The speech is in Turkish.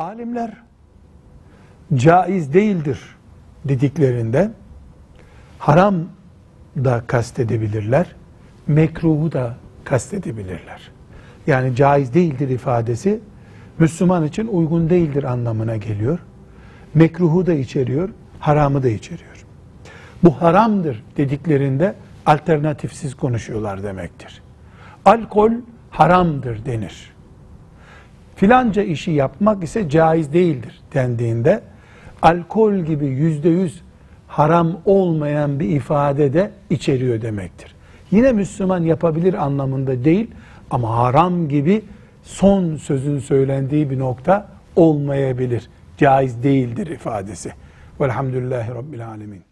Alimler caiz değildir dediklerinde haram da kastedebilirler, mekruhu da kastedebilirler. Yani caiz değildir ifadesi Müslüman için uygun değildir anlamına geliyor. Mekruhu da içeriyor, haramı da içeriyor. Bu haramdır dediklerinde alternatifsiz konuşuyorlar demektir. Alkol haramdır denir. Filanca işi yapmak ise caiz değildir dendiğinde alkol gibi yüzde yüz haram olmayan bir ifade de içeriyor demektir. Yine Müslüman yapabilir anlamında değil ama haram gibi son sözün söylendiği bir nokta olmayabilir. Caiz değildir ifadesi. Velhamdülillahi Rabbil Alemin.